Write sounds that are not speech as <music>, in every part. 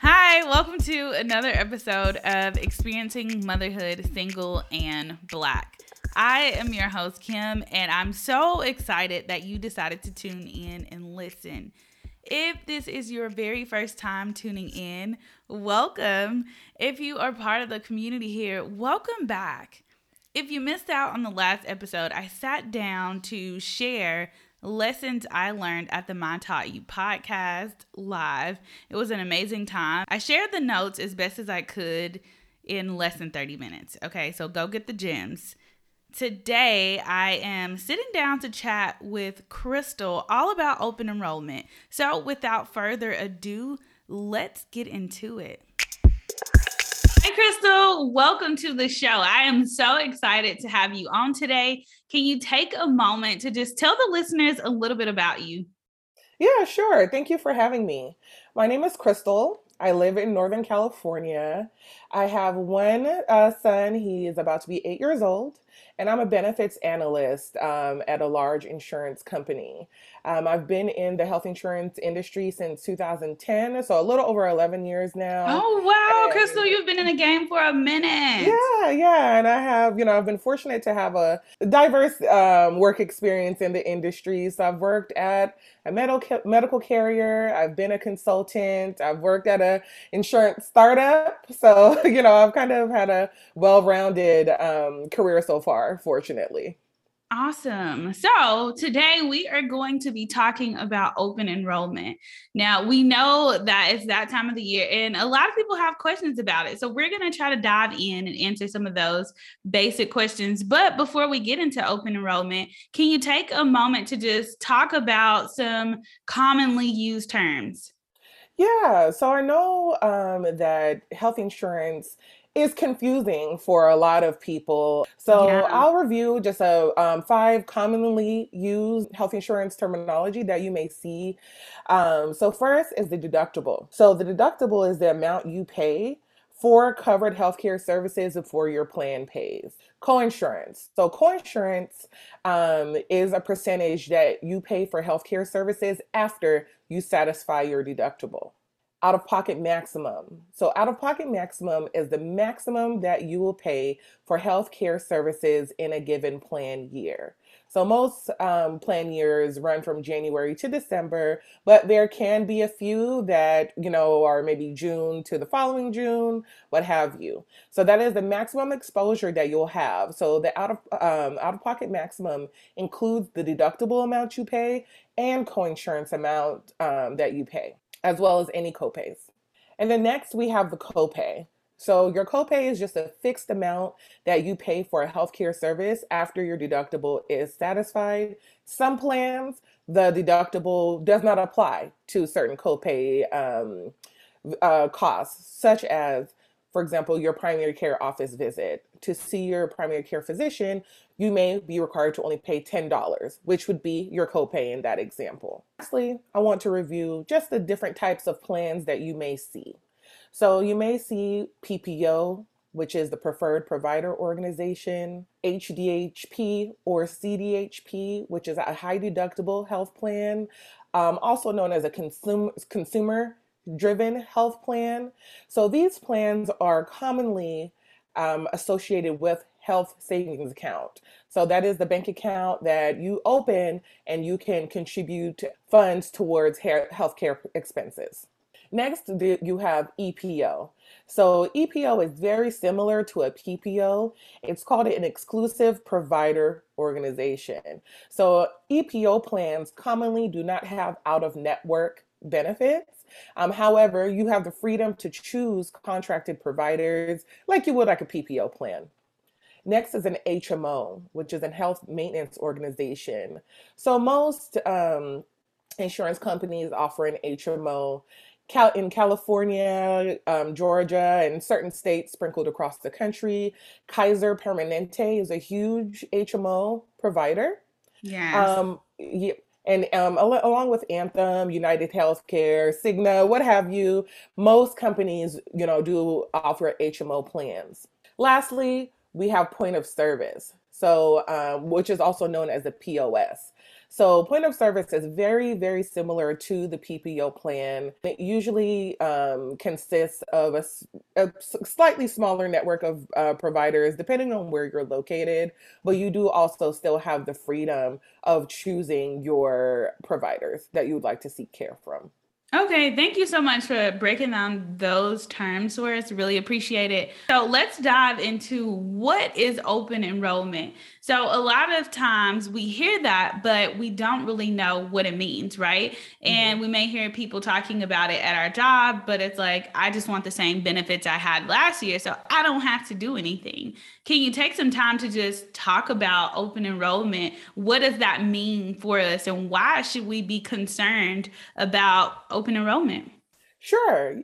Hi, welcome to another episode of Experiencing Motherhood Single and Black. I am your host, Kim, and I'm so excited that you decided to tune in and listen. If this is your very first time tuning in, welcome. If you are part of the community here, welcome back. If you missed out on the last episode, I sat down to share lessons I learned at the My Taught You podcast live. It was an amazing time. I shared the notes as best as I could in less than 30 minutes. Okay, so go get the gems. Today, I am sitting down to chat with Crystal all about open enrollment. So, without further ado, let's get into it. Hi, Crystal. Welcome to the show. I am so excited to have you on today. Can you take a moment to just tell the listeners a little bit about you? Yeah, sure. Thank you for having me. My name is Crystal. I live in Northern California. I have one uh, son. He is about to be eight years old, and I'm a benefits analyst um, at a large insurance company. Um, I've been in the health insurance industry since 2010, so a little over 11 years now. Oh, wow, and, Crystal, you've been in the game for a minute. Yeah, yeah. And I have, you know, I've been fortunate to have a diverse um, work experience in the industry. So I've worked at a medical medical carrier. I've been a consultant. I've worked at a insurance startup. So <laughs> you know, I've kind of had a well-rounded um, career so far, fortunately. Awesome. So today we are going to be talking about open enrollment. Now, we know that it's that time of the year, and a lot of people have questions about it. So we're going to try to dive in and answer some of those basic questions. But before we get into open enrollment, can you take a moment to just talk about some commonly used terms? Yeah, so I know um, that health insurance is confusing for a lot of people. So yeah. I'll review just a um, five commonly used health insurance terminology that you may see. Um, so first is the deductible. So the deductible is the amount you pay for covered healthcare services before your plan pays. Coinsurance. So, coinsurance um, is a percentage that you pay for healthcare services after you satisfy your deductible out of pocket maximum. So, out of pocket maximum is the maximum that you will pay for healthcare services in a given plan year. So, most um, plan years run from January to December, but there can be a few that, you know, are maybe June to the following June, what have you. So, that is the maximum exposure that you'll have. So, the out of, um, out of pocket maximum includes the deductible amount you pay and coinsurance amount um, that you pay as well as any copays. And then next we have the copay. So your copay is just a fixed amount that you pay for a healthcare service after your deductible is satisfied. Some plans, the deductible does not apply to certain copay um, uh, costs, such as for example, your primary care office visit. To see your primary care physician, you may be required to only pay $10, which would be your copay in that example. Lastly, I want to review just the different types of plans that you may see. So you may see PPO, which is the preferred provider organization, HDHP or CDHP, which is a high deductible health plan, um, also known as a consumer consumer driven health plan. So these plans are commonly um, associated with health savings account. So that is the bank account that you open and you can contribute funds towards healthcare expenses. Next, you have EPO. So EPO is very similar to a PPO. It's called an exclusive provider organization. So EPO plans commonly do not have out of network benefits. Um, however, you have the freedom to choose contracted providers like you would like a PPO plan. Next is an HMO, which is a health maintenance organization. So most um, insurance companies offer an HMO. Cal- in California, um, Georgia, and certain states sprinkled across the country, Kaiser Permanente is a huge HMO provider. Yes. Um, yeah, and um, al- along with Anthem, United Healthcare, Cigna, what have you, most companies, you know, do offer HMO plans. Lastly, we have point of service, so um, which is also known as a POS. So, point of service is very, very similar to the PPO plan. It usually um, consists of a, a, slightly smaller network of uh, providers, depending on where you're located, but you do also still have the freedom of choosing your providers that you would like to seek care from. Okay, thank you so much for breaking down those terms for us. Really appreciate it. So let's dive into what is open enrollment. So a lot of times we hear that, but we don't really know what it means, right? Mm-hmm. And we may hear people talking about it at our job, but it's like, I just want the same benefits I had last year, so I don't have to do anything. Can you take some time to just talk about open enrollment? What does that mean for us, and why should we be concerned about open enrollment? Sure.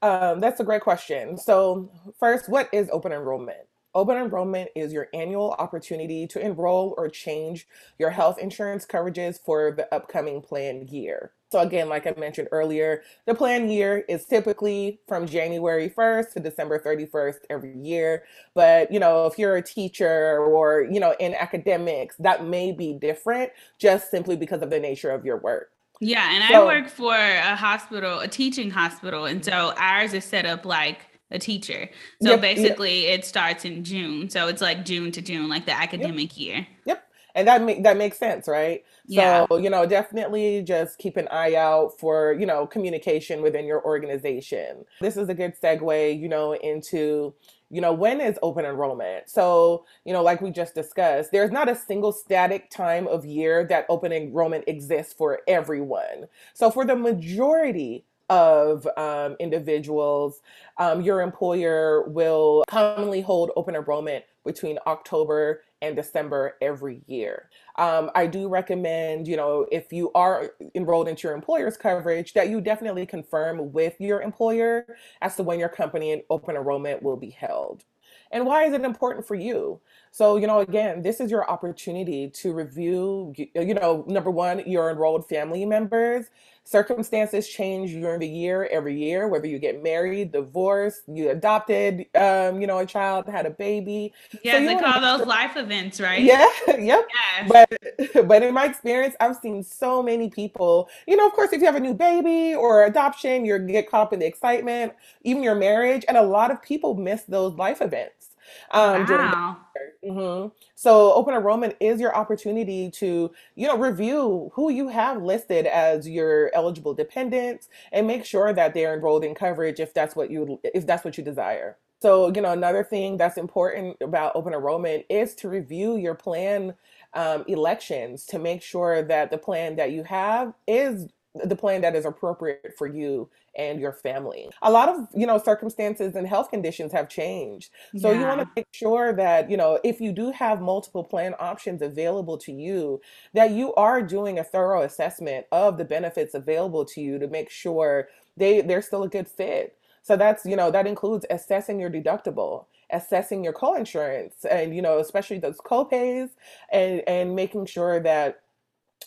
Um, that's a great question. So, first, what is open enrollment? Open enrollment is your annual opportunity to enroll or change your health insurance coverages for the upcoming plan year. So, again, like I mentioned earlier, the plan year is typically from January 1st to December 31st every year. But, you know, if you're a teacher or, you know, in academics, that may be different just simply because of the nature of your work. Yeah, and so, I work for a hospital, a teaching hospital, and so ours is set up like a teacher. So yep, basically, yep. it starts in June. So it's like June to June, like the academic yep. year. Yep, and that make that makes sense, right? Yeah. So you know, definitely just keep an eye out for you know communication within your organization. This is a good segue, you know, into you know, when is open enrollment? So, you know, like we just discussed, there's not a single static time of year that open enrollment exists for everyone. So, for the majority of um, individuals, um, your employer will commonly hold open enrollment between October and December every year. Um, I do recommend, you know, if you are enrolled into your employer's coverage, that you definitely confirm with your employer as to when your company and open enrollment will be held. And why is it important for you? So, you know, again, this is your opportunity to review, you know, number one, your enrolled family members. Circumstances change during the year, every year, whether you get married, divorced, you adopted, um, you know, a child, had a baby. Yeah, so they call those life events, right? Yeah, <laughs> yep. Yes. But, <laughs> but in my experience, I've seen so many people, you know, of course, if you have a new baby or adoption, you get caught up in the excitement, even your marriage, and a lot of people miss those life events. Um, wow. Mm-hmm. So open enrollment is your opportunity to, you know, review who you have listed as your eligible dependents and make sure that they're enrolled in coverage if that's what you if that's what you desire. So, you know, another thing that's important about open enrollment is to review your plan um, elections to make sure that the plan that you have is the plan that is appropriate for you and your family. A lot of, you know, circumstances and health conditions have changed. So yeah. you want to make sure that, you know, if you do have multiple plan options available to you, that you are doing a thorough assessment of the benefits available to you to make sure they they're still a good fit. So that's, you know, that includes assessing your deductible, assessing your co-insurance and, you know, especially those co-pays and and making sure that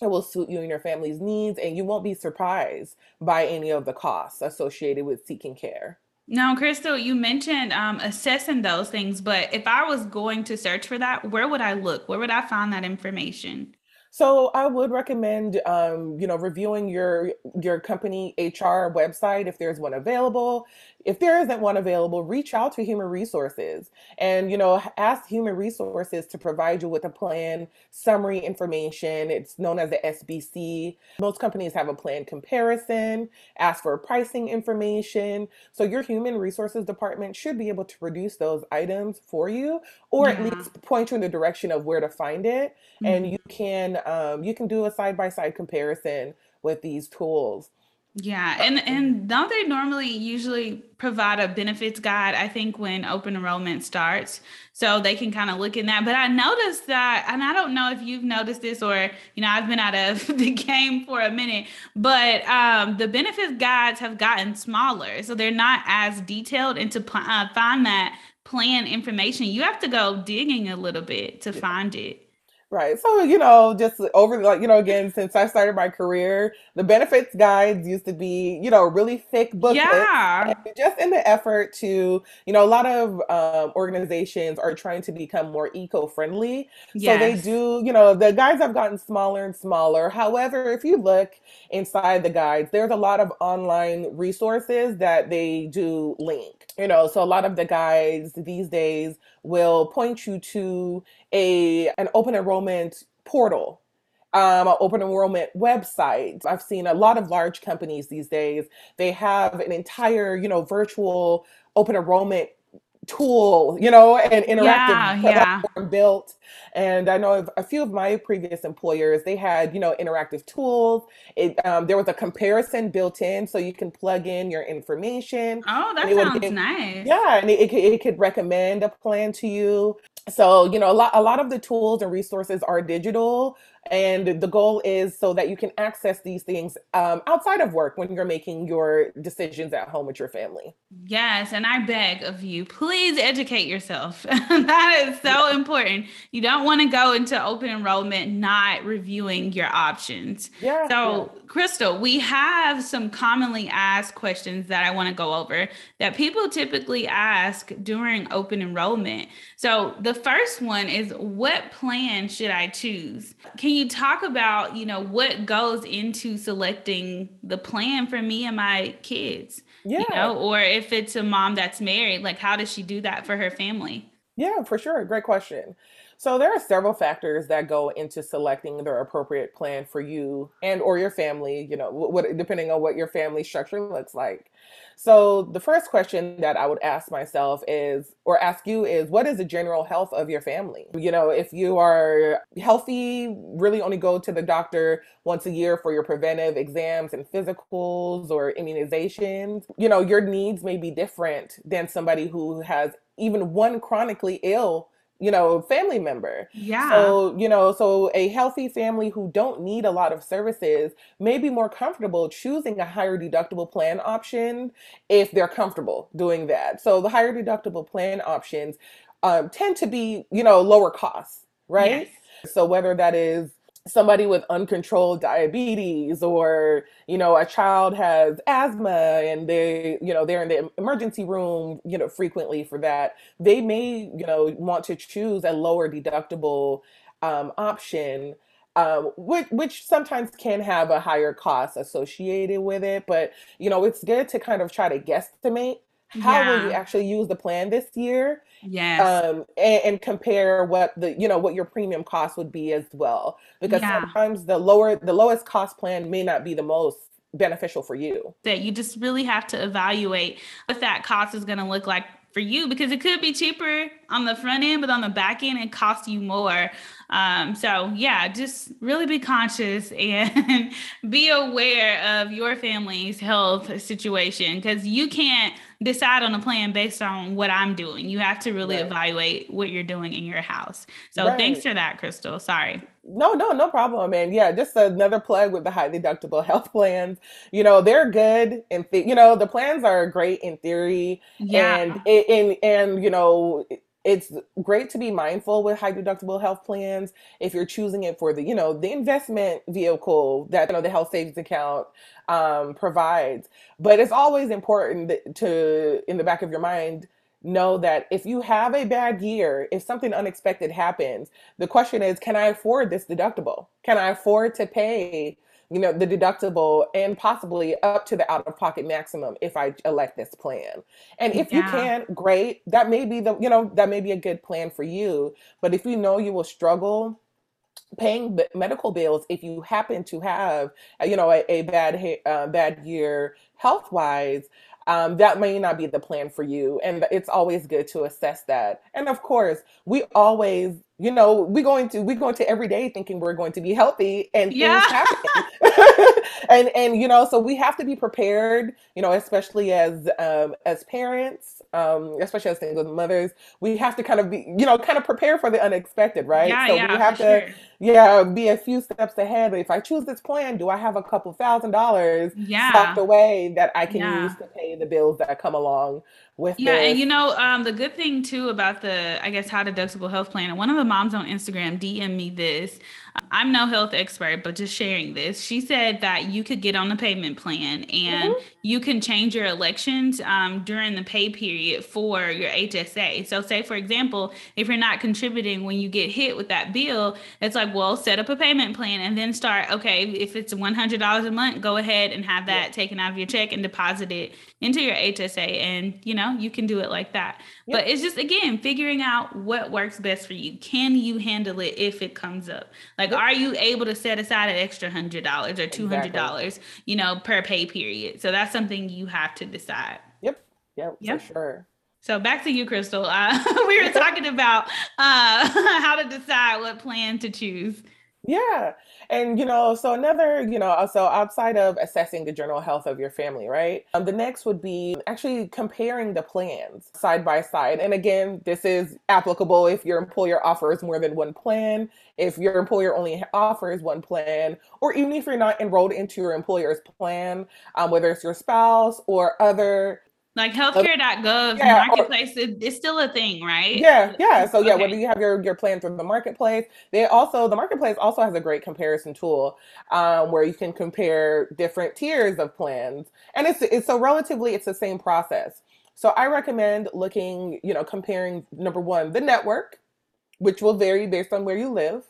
it will suit you and your family's needs, and you won't be surprised by any of the costs associated with seeking care. Now, Crystal, you mentioned um, assessing those things, but if I was going to search for that, where would I look? Where would I find that information? So I would recommend, um, you know, reviewing your your company HR website if there's one available. If there isn't one available, reach out to human resources and, you know, ask human resources to provide you with a plan summary information. It's known as the SBC. Most companies have a plan comparison, ask for pricing information. So your human resources department should be able to produce those items for you or yeah. at least point you in the direction of where to find it. Mm-hmm. And you can um, you can do a side by side comparison with these tools. Yeah, and and don't they normally usually provide a benefits guide? I think when open enrollment starts, so they can kind of look in that. But I noticed that, and I don't know if you've noticed this or you know I've been out of <laughs> the game for a minute, but um, the benefits guides have gotten smaller, so they're not as detailed. And to uh, find that plan information, you have to go digging a little bit to find it. Right. So, you know, just over like, you know, again, since I started my career, the benefits guides used to be, you know, really thick booklets. Yeah. Just in the effort to, you know, a lot of um, organizations are trying to become more eco-friendly. So they do, you know, the guides have gotten smaller and smaller. However, if you look inside the guides, there's a lot of online resources that they do link. You know, so a lot of the guys these days will point you to a an open enrollment portal um, an open enrollment website. I've seen a lot of large companies these days. They have an entire, you know, virtual open enrollment tool, you know, and interactive yeah. platform built. And I know a few of my previous employers, they had, you know, interactive tools. It, um, there was a comparison built in, so you can plug in your information, Oh, that would sounds nice. yeah, and it, it, could, it could recommend a plan to you. So, you know, a lot a lot of the tools and resources are digital, and the goal is so that you can access these things um, outside of work when you're making your decisions at home with your family. Yes, and I beg of you, please educate yourself. <laughs> that is so important. You don't want to go into open enrollment not reviewing your options. Yeah, yeah. So, Crystal, we have some commonly asked questions that I want to go over that people typically ask during open enrollment. So, the first one is what plan should I choose? Can you talk about, you know, what goes into selecting the plan for me and my kids? you Yeah. know, or if it's a mom that's married, like how does she do that for her family? Yeah, for sure. Great question. So there are several factors that go into selecting the appropriate plan for you and or your family, you know, what depending on what your family structure looks like. So the first question that I would ask myself is or ask you is what is the general health of your family? You know, if you are healthy, really only go to the doctor once a year for your preventive exams and physicals or immunizations. You know, your needs may be different than somebody who has even one chronically ill you know family member Yeah. so you know so a healthy family who don't need a lot of services may be more comfortable choosing a higher deductible plan option if they're comfortable doing that so the higher deductible plan options um, tend to be you know lower costs Yes. right so whether that is somebody with uncontrolled diabetes or you know a child has asthma and they you know they're in the emergency room you know frequently for that they may you know want to choose a lower deductible um, option um, which, which sometimes can have a higher cost associated with it but you know it's good to kind of try to guesstimate how will you actually use the plan this year Yes. um and, and compare what the you know what your premium cost would be as well because Yeah. sometimes the lower the lowest cost plan may not be the most beneficial for you that you just really have to evaluate what that cost is going to look like for you because it could be cheaper on the front end, but on the back end, it costs you more. Um, so, yeah, just really be conscious <laughs> and be aware of your family's health situation because you can't decide on a plan based on what I'm doing. You have to really right evaluate what you're doing in your house. So, thanks for that, Crystal. Sorry. no no no problem and yeah just another plug with the high deductible <laughs> health plans you know they're good and th- you know the plans are great in theory Yeah. and and and you know it's great to be mindful with high deductible health plans if you're choosing it for the you know the investment vehicle that you know the health savings account um, provides. But it's always important to in the back of your mind know that if you have a bad year if something unexpected happens the question is can i afford this deductible? Can i afford to pay you know the deductible and possibly up to the out of pocket maximum if i elect this plan. And if you can great. That may be the you know that may be a good plan for you. But if you know you will struggle paying b- medical bills if you happen to have uh, you know a, a bad ha- uh, bad year health wise um, that may not be the plan for you and it's always good to assess that and of course we always you know we going to we go into every day thinking we're going to be healthy and things Yeah. happen <laughs> <laughs> and and you know, so we have to be prepared. You know, especially as um, as parents, um, especially as single mothers, we have to kind of be, you know, kind of prepare for the unexpected, right? Yeah, so yeah, we have to, sure. yeah, be a few steps ahead. If I choose this plan, do I have a couple thousand dollars Yeah. stocked away that I can Yeah. use to pay the bills that come along with Yeah, and you know, um, the good thing too about the, I guess, how deductible health plan, and one of the moms on Instagram DM me this. I'm no health expert, but just sharing this. She said that you could get on the payment plan and you can change your elections um, during the pay period for your HSA. So, say for example, if you're not contributing when you get hit with that bill, it's like, well, set up a payment plan and then start. Okay, if it's $100 a month, go ahead and have that Yeah. taken out of your check and deposit it into your HSA, and you know you can do it like that. Yep. But it's just again figuring out what works best for you. Can you handle it if it comes up? Like, Yep. are you able to set aside an extra hundred dollars or two hundred Exactly. dollars, you know, per pay period? So that's something you have to decide. Yep, yep, Yep. for sure. So back to you, Crystal. Uh, <laughs> we were <laughs> talking about uh, <laughs> how to decide what plan to choose. Yeah. And, you know, so another, you know, so outside of assessing the general health of your family, right? Um, the next would be actually comparing the plans side by side. And again, this is applicable if your employer offers more than one plan, if your employer only offers one plan, or even if you're not enrolled into your employer's plan, um, whether it's your spouse or other Like healthcare.gov Yeah, marketplace, it- it's still a thing, right? Yeah, yeah. So yeah, Okay. whether you have your your plan through the marketplace, they also the marketplace also has a great comparison tool um, where you can compare different tiers of plans, and it's it's so relatively it's the same process. So I recommend looking, you know, comparing number one the network, which will vary based on where you live.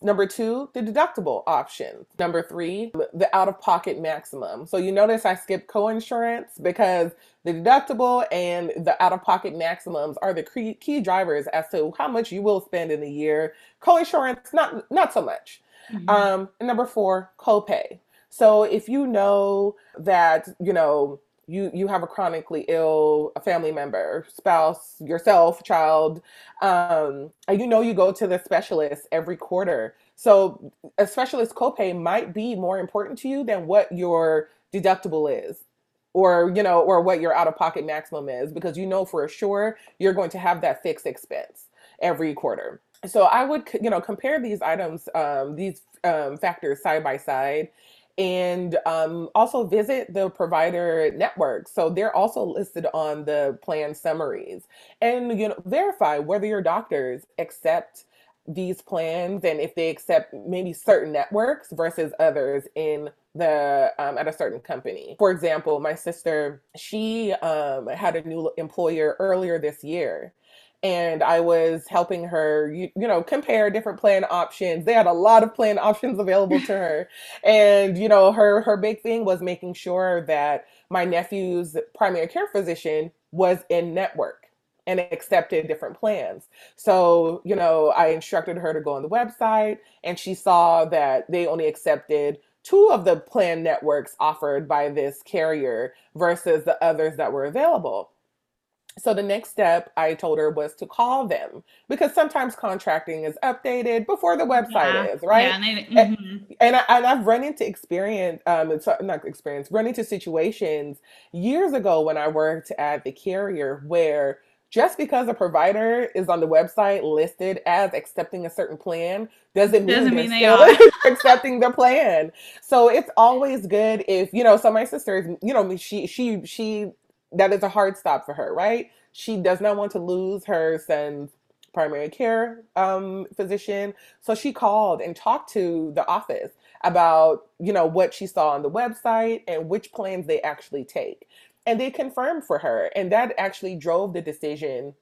Number two, the deductible option. Number three, the out of pocket maximum. So you notice I skipped co-insurance because the deductible and the out of pocket maximums are the key, key drivers as to how much you will spend in a year. Co-insurance, not not so much. Mhm. Um, and number four, copay. So if you know that you know you you have a chronically ill a family member, spouse, yourself, child, um, and you know you go to the specialist every quarter. So a specialist copay might be more important to you than what your deductible is or you know or what your out of pocket maximum is because you know for sure you're going to have that fixed expense every quarter so i would you know compare these items um, these um, factors side by side and um, also visit the provider network. So they're also listed on the plan summaries. And you know verify whether your doctors accept these plans and if they accept maybe certain networks versus others in the um, at a certain company. For example, my sister, she um, had a new employer earlier this year, and I was helping her, you, you know, compare different plan options. They had a lot of plan options available to her, and you know, her her big thing was making sure that my nephew's primary care physician was in network and accepted different plans. So, you know, I instructed her to go on the website and she saw that they only accepted two of the plan networks offered by this carrier versus the others that were available. So the next step I told her was to call them because sometimes contracting is updated before the website Yeah, is, right? Yeah, and they, Eh, mhm. and, I, and I've run into experience, um, it's not experience, run into situations years ago when I worked at the carrier where just because a provider is on the website listed as accepting a certain plan doesn't mean Doesn't they're mean they still are. <laughs> accepting the plan. So it's always good if you know. So my sister is, you know, she she she that is a hard stop for her, right? She does not want to lose her son's primary care um, physician, so she called and talked to the office about you know what she saw on the website and which plans they actually take and they confirmed for her and that actually drove the decision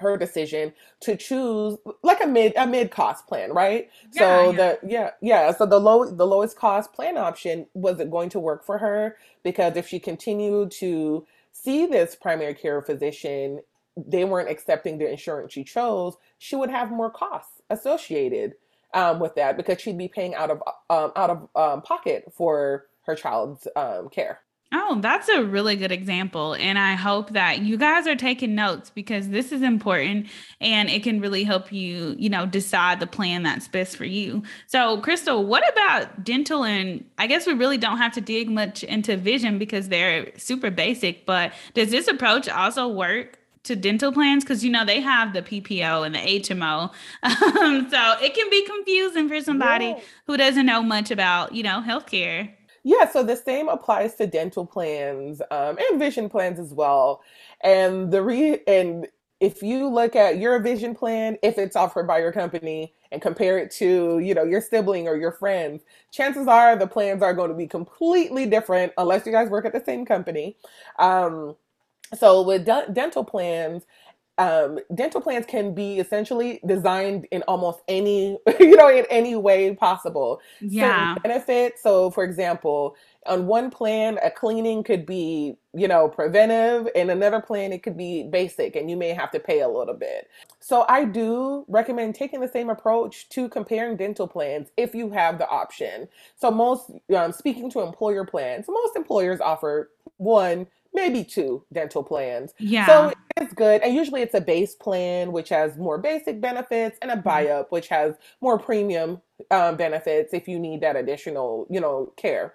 her decision to choose like a mid a mid cost plan right Yeah, so yeah. the yeah yeah so the low the lowest cost plan option wasn't going to work for her because if she continued to see this primary care physician they weren't accepting the insurance she chose she would have more costs associated um, with that because she'd be paying out of um, out of um, pocket for her child's um, care Oh, that's a really good example. And I hope that you guys are taking notes because this is important and it can really help you, you know, decide the plan that's best for you. So, Crystal, what about dental? And I guess we really don't have to dig much into vision because they're super basic, but does this approach also work to dental plans because you know they have the PPO and the HMO, <laughs> um, so it can be confusing for somebody yeah. who doesn't know much about you know healthcare. Yeah, so the same applies to dental plans um, and vision plans as well. And the re and if you look at your vision plan, if it's offered by your company and compare it to, you know, your sibling or your friends, chances are the plans are going to be completely different unless you guys work at the same company. Um, so with de- dental plans, um, dental plans can be essentially designed in almost any, <laughs> you know, in any way possible. Yeah. Certain benefits. So, for example, on one plan, a cleaning could be, you know, preventive. In another plan, it could be basic, and you may have to pay a little bit. So, I do recommend taking the same approach to comparing dental plans if you have the option. So, most, um, speaking to employer plans, most employers offer one maybe two dental plans. Yeah. So it's good. And usually it's a base plan, which has more basic benefits, and a mm-hmm. buy up, which has more premium um, benefits if you need that additional, you know, care.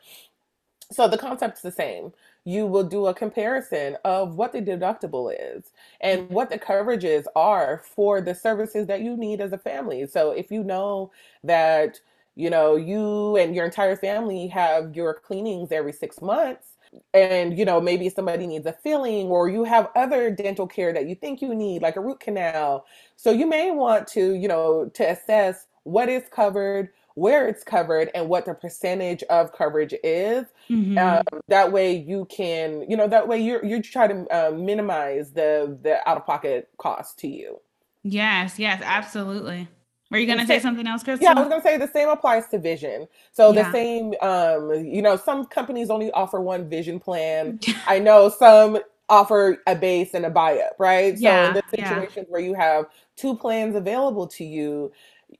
So the concept's the same. You will do a comparison of what the deductible is and what the coverages are for the services that you need as a family. So if you know that, you know, you and your entire family have your cleanings every six months, and you know maybe somebody needs a filling or you have other dental care that you think you need like a root canal. So you may want to you know to assess what is covered where it's covered and what the percentage of coverage is. Mm-hmm. um, that way you can you know that way you you try to uh, minimize the the out of pocket cost to you. Yes yes absolutely were you going to say something else, Crystal? Yeah, I was going to say the same applies to vision. So yeah. the same, um, you know, some companies only offer one vision plan. <laughs> I know some offer a base and a buy up, right? Yeah, so in the situations yeah. where you have two plans available to you,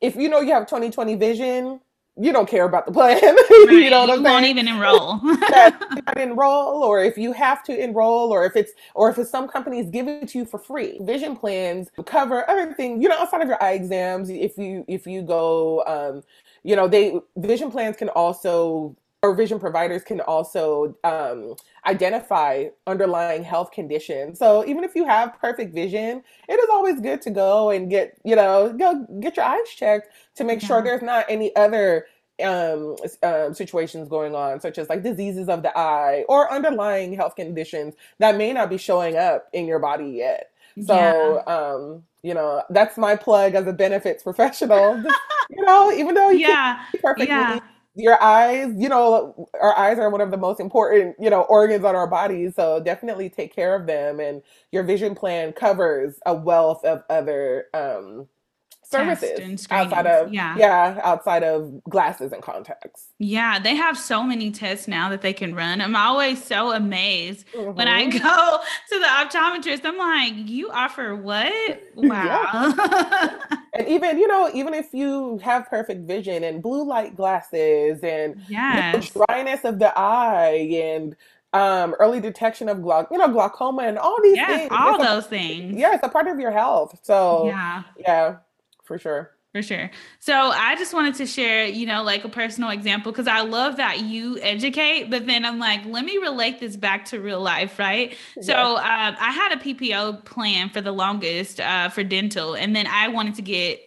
if you know you have 2020 vision, you don't care about the plan. <laughs> Right. you know what I'm you saying? Won't even <laughs> enroll. not enroll, or if you have to enroll, or if it's or if it's some companies give it to you for free. Vision plans cover everything. You know, outside of your eye exams, if you if you go, um, you know, they vision plans can also or vision providers can also um, identify underlying health conditions. So even if you have perfect vision, it is always good to go and get, you know, go get your eyes checked to make yeah. sure there's not any other um, um, situations going on, such as like diseases of the eye or underlying health conditions that may not be showing up in your body yet. So, yeah. um, you know, that's my plug as a benefits professional. you know, even though you yeah, perfectly yeah your eyes, you know, our eyes are one of the most important, you know, organs on our bodies. So definitely take care of them. And your vision plan covers a wealth of other um, services outside of yeah yeah outside of glasses and contacts yeah they have so many tests now that they can run i'm always so amazed mm-hmm. when i mm-hmm. go <laughs> to the optometrist i'm like you offer what <laughs> wow <laughs> and even you know even if you have perfect vision and blue light glasses and yes. you know, dryness of the eye and um, early detection of glauc, you know, glaucoma and all these yes, things. all those a, things. Yeah, it's a part of your health. So yeah, yeah for sure for sure. So I just wanted to share, you know, like a personal example because I love that you educate, but then I'm like, let me relate this back to real life, right? So uh, I had a PPO plan for the longest uh, for dental, and then I wanted to get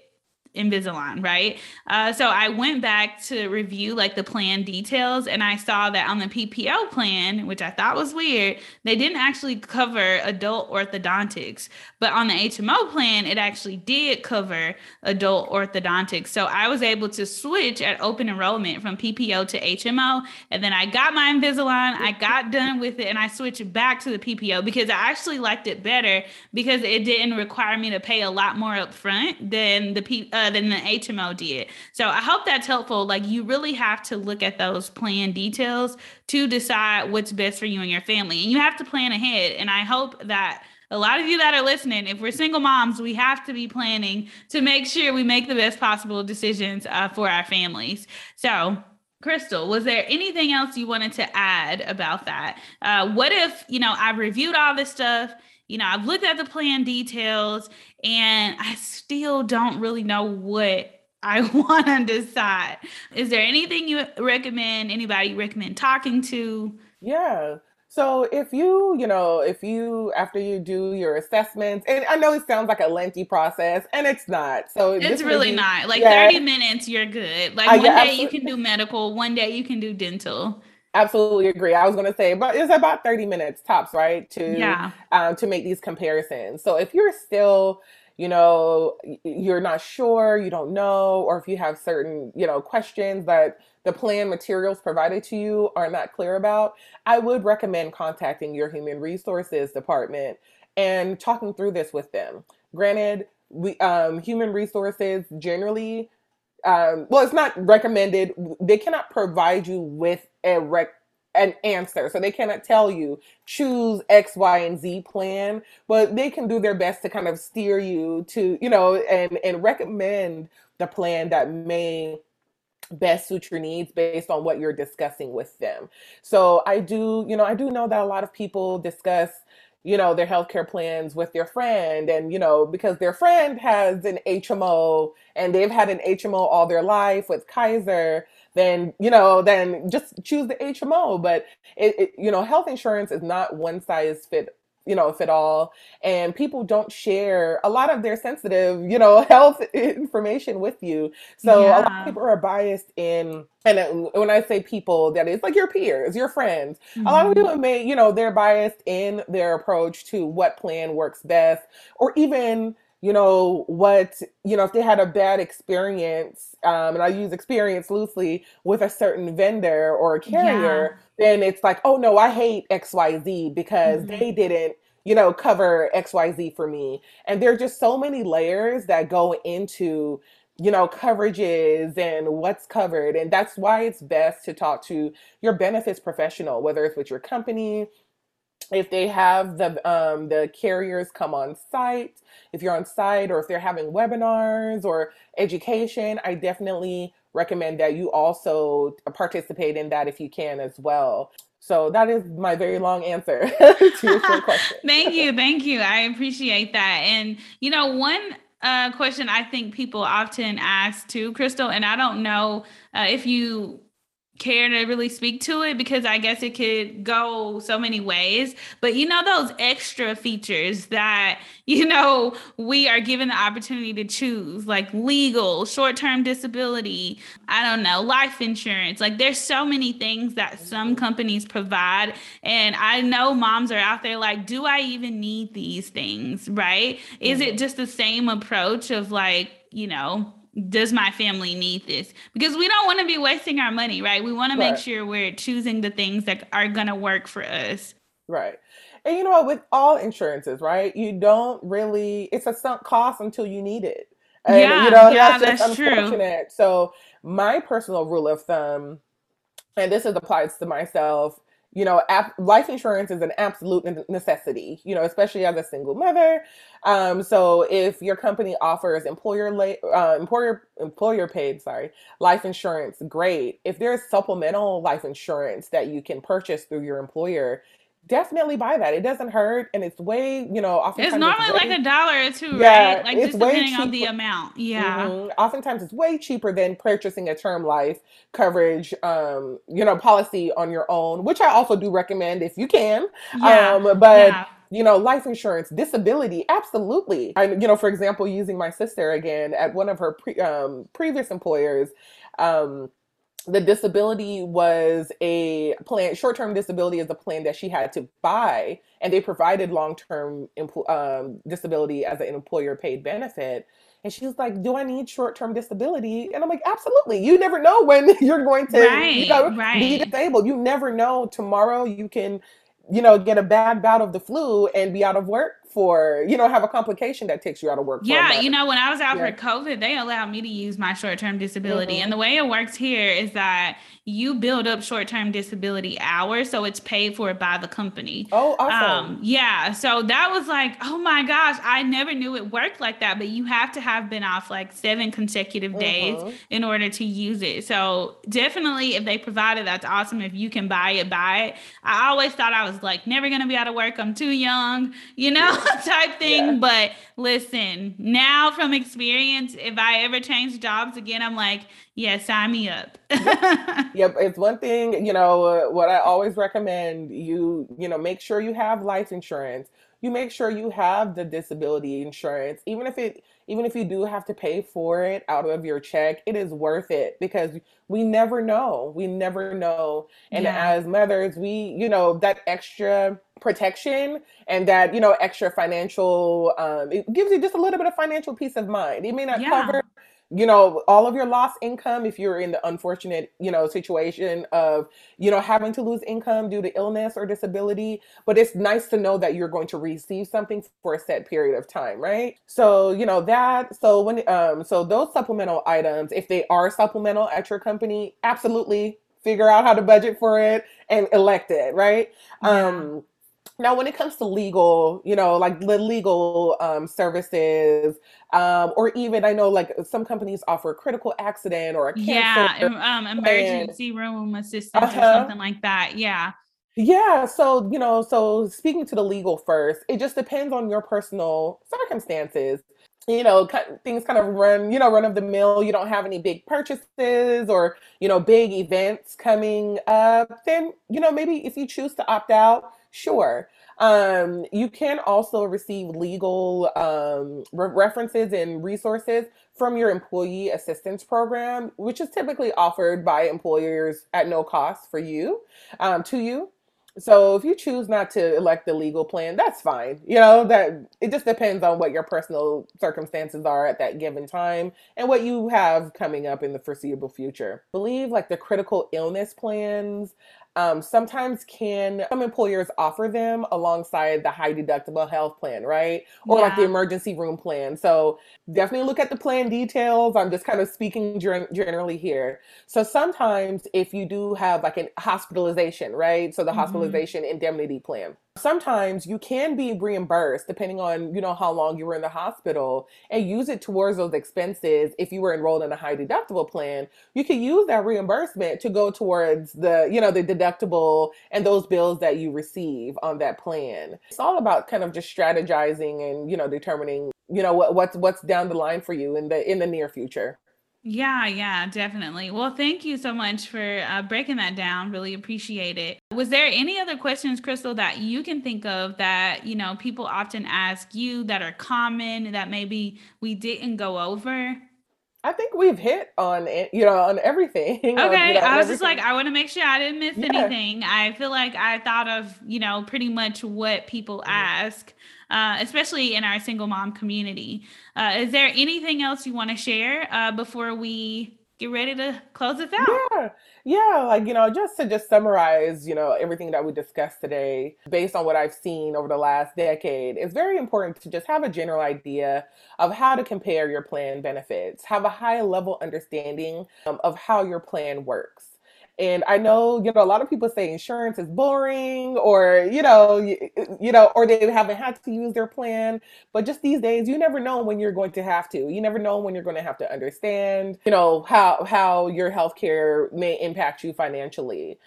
Invisalign, right? Uh, so I went back to review like the plan details, and I saw that on the PPO plan, which I thought was weird, they didn't actually cover adult orthodontics, but on the HMO plan, it actually did cover adult orthodontics. So I was able to switch at open enrollment from PPO to HMO, and then I got my Invisalign, I got done with it, and I switched back to the PPO because I actually liked it better because it didn't require me to pay a lot more upfront than the P. Uh, uh, than the HMO did. So I hope that's helpful. Like you really have to look at those plan details to decide what's best for you and your family. And you have to plan ahead. And I hope that a lot of you that are listening, if we're single moms, we have to be planning to make sure we make the best possible decisions uh, for our families. So Crystal, was there anything else you wanted to add about that? Uh, what if, you know, I've reviewed all this stuff, you know, I've looked at the plan details, and I still don't really know what I <laughs> want to decide. Is there anything you recommend, anybody recommend talking to? Yeah. So if you, you know, if you after you do your assessments, and I know it sounds like a lengthy process, and it's not. So it's really be, not. Like yeah. thirty minutes, you're good. Like uh, one day you can do medical, one day you can do dental. Absolutely agree. I was going to say, but it's about thirty minutes tops, right? To yeah, um, to make these comparisons. So if you're still you know you're not sure you don't know or if you have certain you know questions that the plan materials provided to you are not clear about i would recommend contacting your human resources department and talking through this with them granted we um, human resources generally um, well it's not recommended they cannot provide you with a rec an answer. So they cannot tell you choose X, Y, and Z plan, but they can do their best to kind of steer you to, you know, and and recommend the plan that may best suit your needs based on what you're discussing with them. So I do, you know, I do know that a lot of people discuss you know their healthcare plans with their friend and you know because their friend has an HMO and they've had an HMO all their life with Kaiser then you know then just choose the HMO. But it, it you know health insurance is not one size fit you know if at all and people don't share a lot of their sensitive you know <laughs> health information with you so yeah. a lot of people are biased in and when i say people that is like your peers your friends mm-hmm. a lot of mm-hmm. people may you know they're biased in their approach to what plan works best or even you know what you know if they had a bad experience um, and i use experience loosely with a certain vendor or a carrier yeah. Then it's like oh no i hate xyz because mm-hmm. they didn't you know cover xyz for me and there are just so many layers that go into you know coverages and what's covered and that's why it's best to talk to your benefits professional whether it's with your company if they have the um, the carriers come on site if you're on site or if they're having webinars or education i definitely recommend that you also participate in that if you can as well. So that is my very long answer <laughs> to your <laughs> question. Thank you <laughs> thank you. I appreciate that. And you know one uh, question i think people often ask too crystal and i don't know uh, if you care to really speak to it because I guess it could go so many ways. But you know, those extra features that, <laughs> you know, we are given the opportunity to choose, like legal, short term disability, I don't know, life insurance. Like there's so many things that some companies provide. And I know moms are out there like, do I even need these things? Right? Is it mm-hmm. just the same approach of like, you know, does my family need this? Because we don't want to be wasting our money, right? We want to make sure we're choosing the things that are going to work for us. Right. And you know what, with all insurances, right? You don't really, it's a sunk cost until you need it. And, yeah, you know, yeah, that's, that's unfortunate. True. So, my personal rule of thumb, and this is applies to myself, you know, life insurance is an absolute necessity, you know, especially as a single mother. Um, so if your company offers employer la- uh, employer employer paid, sorry, life insurance, great. If there's supplemental life insurance that you can purchase through your employer, definitely buy that. It doesn't hurt, and it's way, you know, often it's normally it's way, like a dollar or two, yeah, right? Like it's just depending on the amount. Yeah. Mm-hmm. Oftentimes, it's way cheaper than purchasing a term life coverage, um, you know, policy on your own, which I also do recommend if you can. Yeah. Um, but. Yeah you know, life insurance, disability, absolutely. And you know, for example, using my sister again at one of her pre, um, previous employers, um, the disability was a plan short-term disability is a plan that she had to buy and they provided long-term um, disability as an employer paid benefit. And she was like do i need short-term disability? And i'm like absolutely. You never know when <laughs> you're going to right, you know, right. be disabled. You never know. Tomorrow you can you know get a bad bout of the flu and be out of work for, you know, have a complication that takes you out of work. Yeah, you know, when I was out yeah. for COVID, they allowed me to use my short-term disability. Mm-hmm. And the way it works here is that you build up short-term disability hours, so it's paid for by the company. Oh, awesome. Um, yeah. So that was like, oh my gosh, I never knew it worked like that. But you have to have been off like seven consecutive days mm-hmm. in order to use it. So definitely if they provide it, that's awesome. If you can buy it, buy it. I always thought I was like never gonna be out of work. I'm too young, you know, <laughs> type thing. Yeah. But listen, now from experience, if I ever change jobs again, I'm like, yeah, sign me up. <laughs> yep, it's one thing, you know, uh, what I always recommend you, you know, make sure you have life insurance. You make sure you have the disability insurance, even if it even if you do have to pay for it out of your check, it is worth it because we never know. We never know. And yeah. as mothers, we, you know, that extra protection and that, you know, extra financial, um, it gives you just a little bit of financial peace of mind. It may not yeah. cover you know all of your lost income if you're in the unfortunate you know situation of you know having to lose income due to illness or disability but it's nice to know that you're going to receive something for a set period of time right so you know that so when um so those supplemental items if they are supplemental at your company absolutely figure out how to budget for it and elect it right yeah. um now, when it comes to legal, you know, like the legal um, services, um, or even I know like some companies offer critical accident or a cancer, yeah, um, emergency room assistance uh-huh. or something like that. Yeah. Yeah, so you know, so speaking to the legal first, it just depends on your personal circumstances. You know, things kind of run, you know, run of the mill. You don't have any big purchases or you know big events coming up. Then you know maybe if you choose to opt out, Sure. Um, you can also receive legal um, re- references and resources from your employee assistance program, which is typically offered by employers at no cost for you, um, to you. So if you choose not to elect the legal plan, that's fine. You know, that it just depends on what your personal circumstances are at that given time and what you have coming up in the foreseeable future. I believe like the critical illness plans um, sometimes can some employers offer them alongside the high deductible health plan, right? Or yeah. like the emergency room plan. So definitely look at the plan details. I'm just kind of speaking generally here. So sometimes if you do have like an hospitalization, right? So the mm-hmm. hospitalization indemnity plan sometimes you can be reimbursed depending on you know how long you were in the hospital and use it towards those expenses. If you were enrolled in a high deductible plan you can use that reimbursement to go towards the you know the deductible and those bills that you receive on that plan. It's all about kind of just strategizing and you know determining you know what, what's what's down the line for you in the in the near future yeah, yeah, definitely. Well, thank you so much for uh, breaking that down. Really appreciate it. Was there any other questions, Crystal, that you can think of that you know people often ask you that are common that maybe we didn't go over? I think we've hit on it, you know, on everything. <laughs> Okay, you know, I was everything. just like, I want to make sure I didn't miss yeah. anything. I feel like I thought of, you know, pretty much what people mm-hmm. ask uh, especially in our single mom community. Uh, is there anything else you want to share uh, before we get ready to close this out? Yeah, yeah. Like you know, just to just summarize, you know, everything that we discussed today, based on what I've seen over the last decade, it's very important to just have a general idea of how to compare your plan benefits, have a high level understanding um, of how your plan works and I know, you know, a lot of people say insurance is boring or, you know, you, you know, or they haven't had to use their plan. But just these days, you never know when you're going to have to. You never know when you're going to have to understand, you know, how how your healthcare may impact you financially.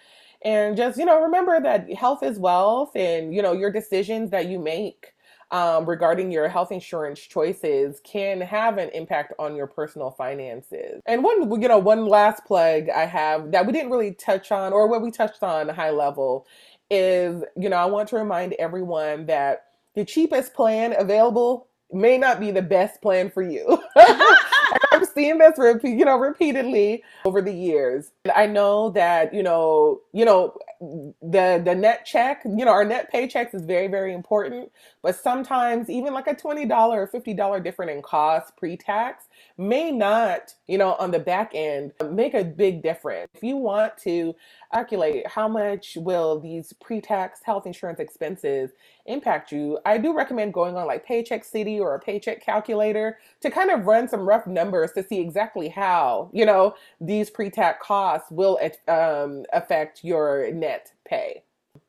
And just, you know, remember that health is wealth and, you know, your decisions that you make um, regarding your health insurance choices can have an impact on your personal finances. And one, you know, one last plug I have that we didn't really touch on, or what we touched on high level, is you know I want to remind everyone that the cheapest plan available may not be the best plan for you. <laughs> I've seen this repeat, you know, repeatedly over the years. I know that, you know, you know, the the net check, you know, our net paychecks is very, very important. But sometimes even like a $20 or $50 difference in cost pre-tax may not, you know, on the back end make a big difference. If you want to calculate how much will these pre-tax health insurance expenses impact you, I do recommend going on like Paycheck City or a paycheck calculator to kind of run some rough numbers to see exactly how, you know, these pre-tax costs will um, affect your net pay.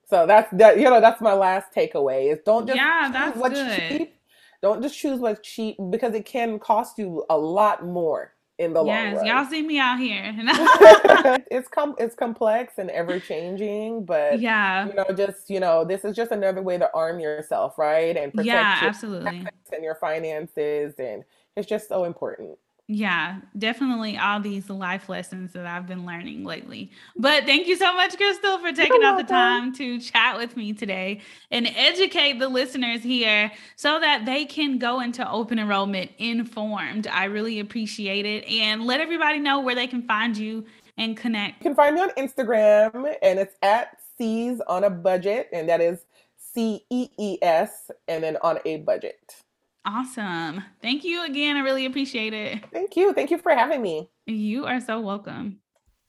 So that's that. You know, that's my last takeaway: is don't just yeah, that's what's good. cheap. Don't just choose what's cheap because it can cost you a lot more in the yes, long run. y'all see me out here. <laughs> <laughs> it's com- it's complex and ever changing, but yeah, you know, just you know, this is just another way to arm yourself, right? And protect yeah, absolutely, and your finances, and it's just so important. Yeah, definitely all these life lessons that I've been learning lately. But thank you so much, Crystal, for taking out the time to chat with me today and educate the listeners here so that they can go into open enrollment informed. I really appreciate it. And let everybody know where they can find you and connect. You can find me on Instagram and it's at Cees on a budget, and that is C E E S and then on a budget. Awesome. Thank you again. I really appreciate it. Thank you. Thank you for having me. You are so welcome.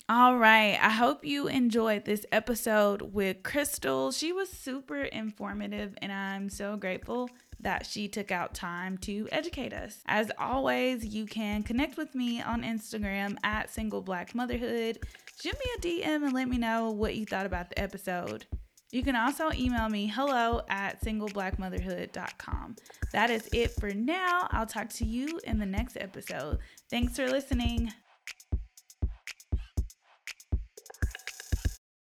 All right. I hope you enjoyed this episode with Crystal. She was super informative, and I'm so grateful that she took out time to educate us. As always, you can connect with me on Instagram at Single Black Motherhood. Shoot me a DM and let me know what you thought about the episode. You can also email me hello at singleblackmotherhood.com. That is it for now. I'll talk to you in the next episode. Thanks for listening.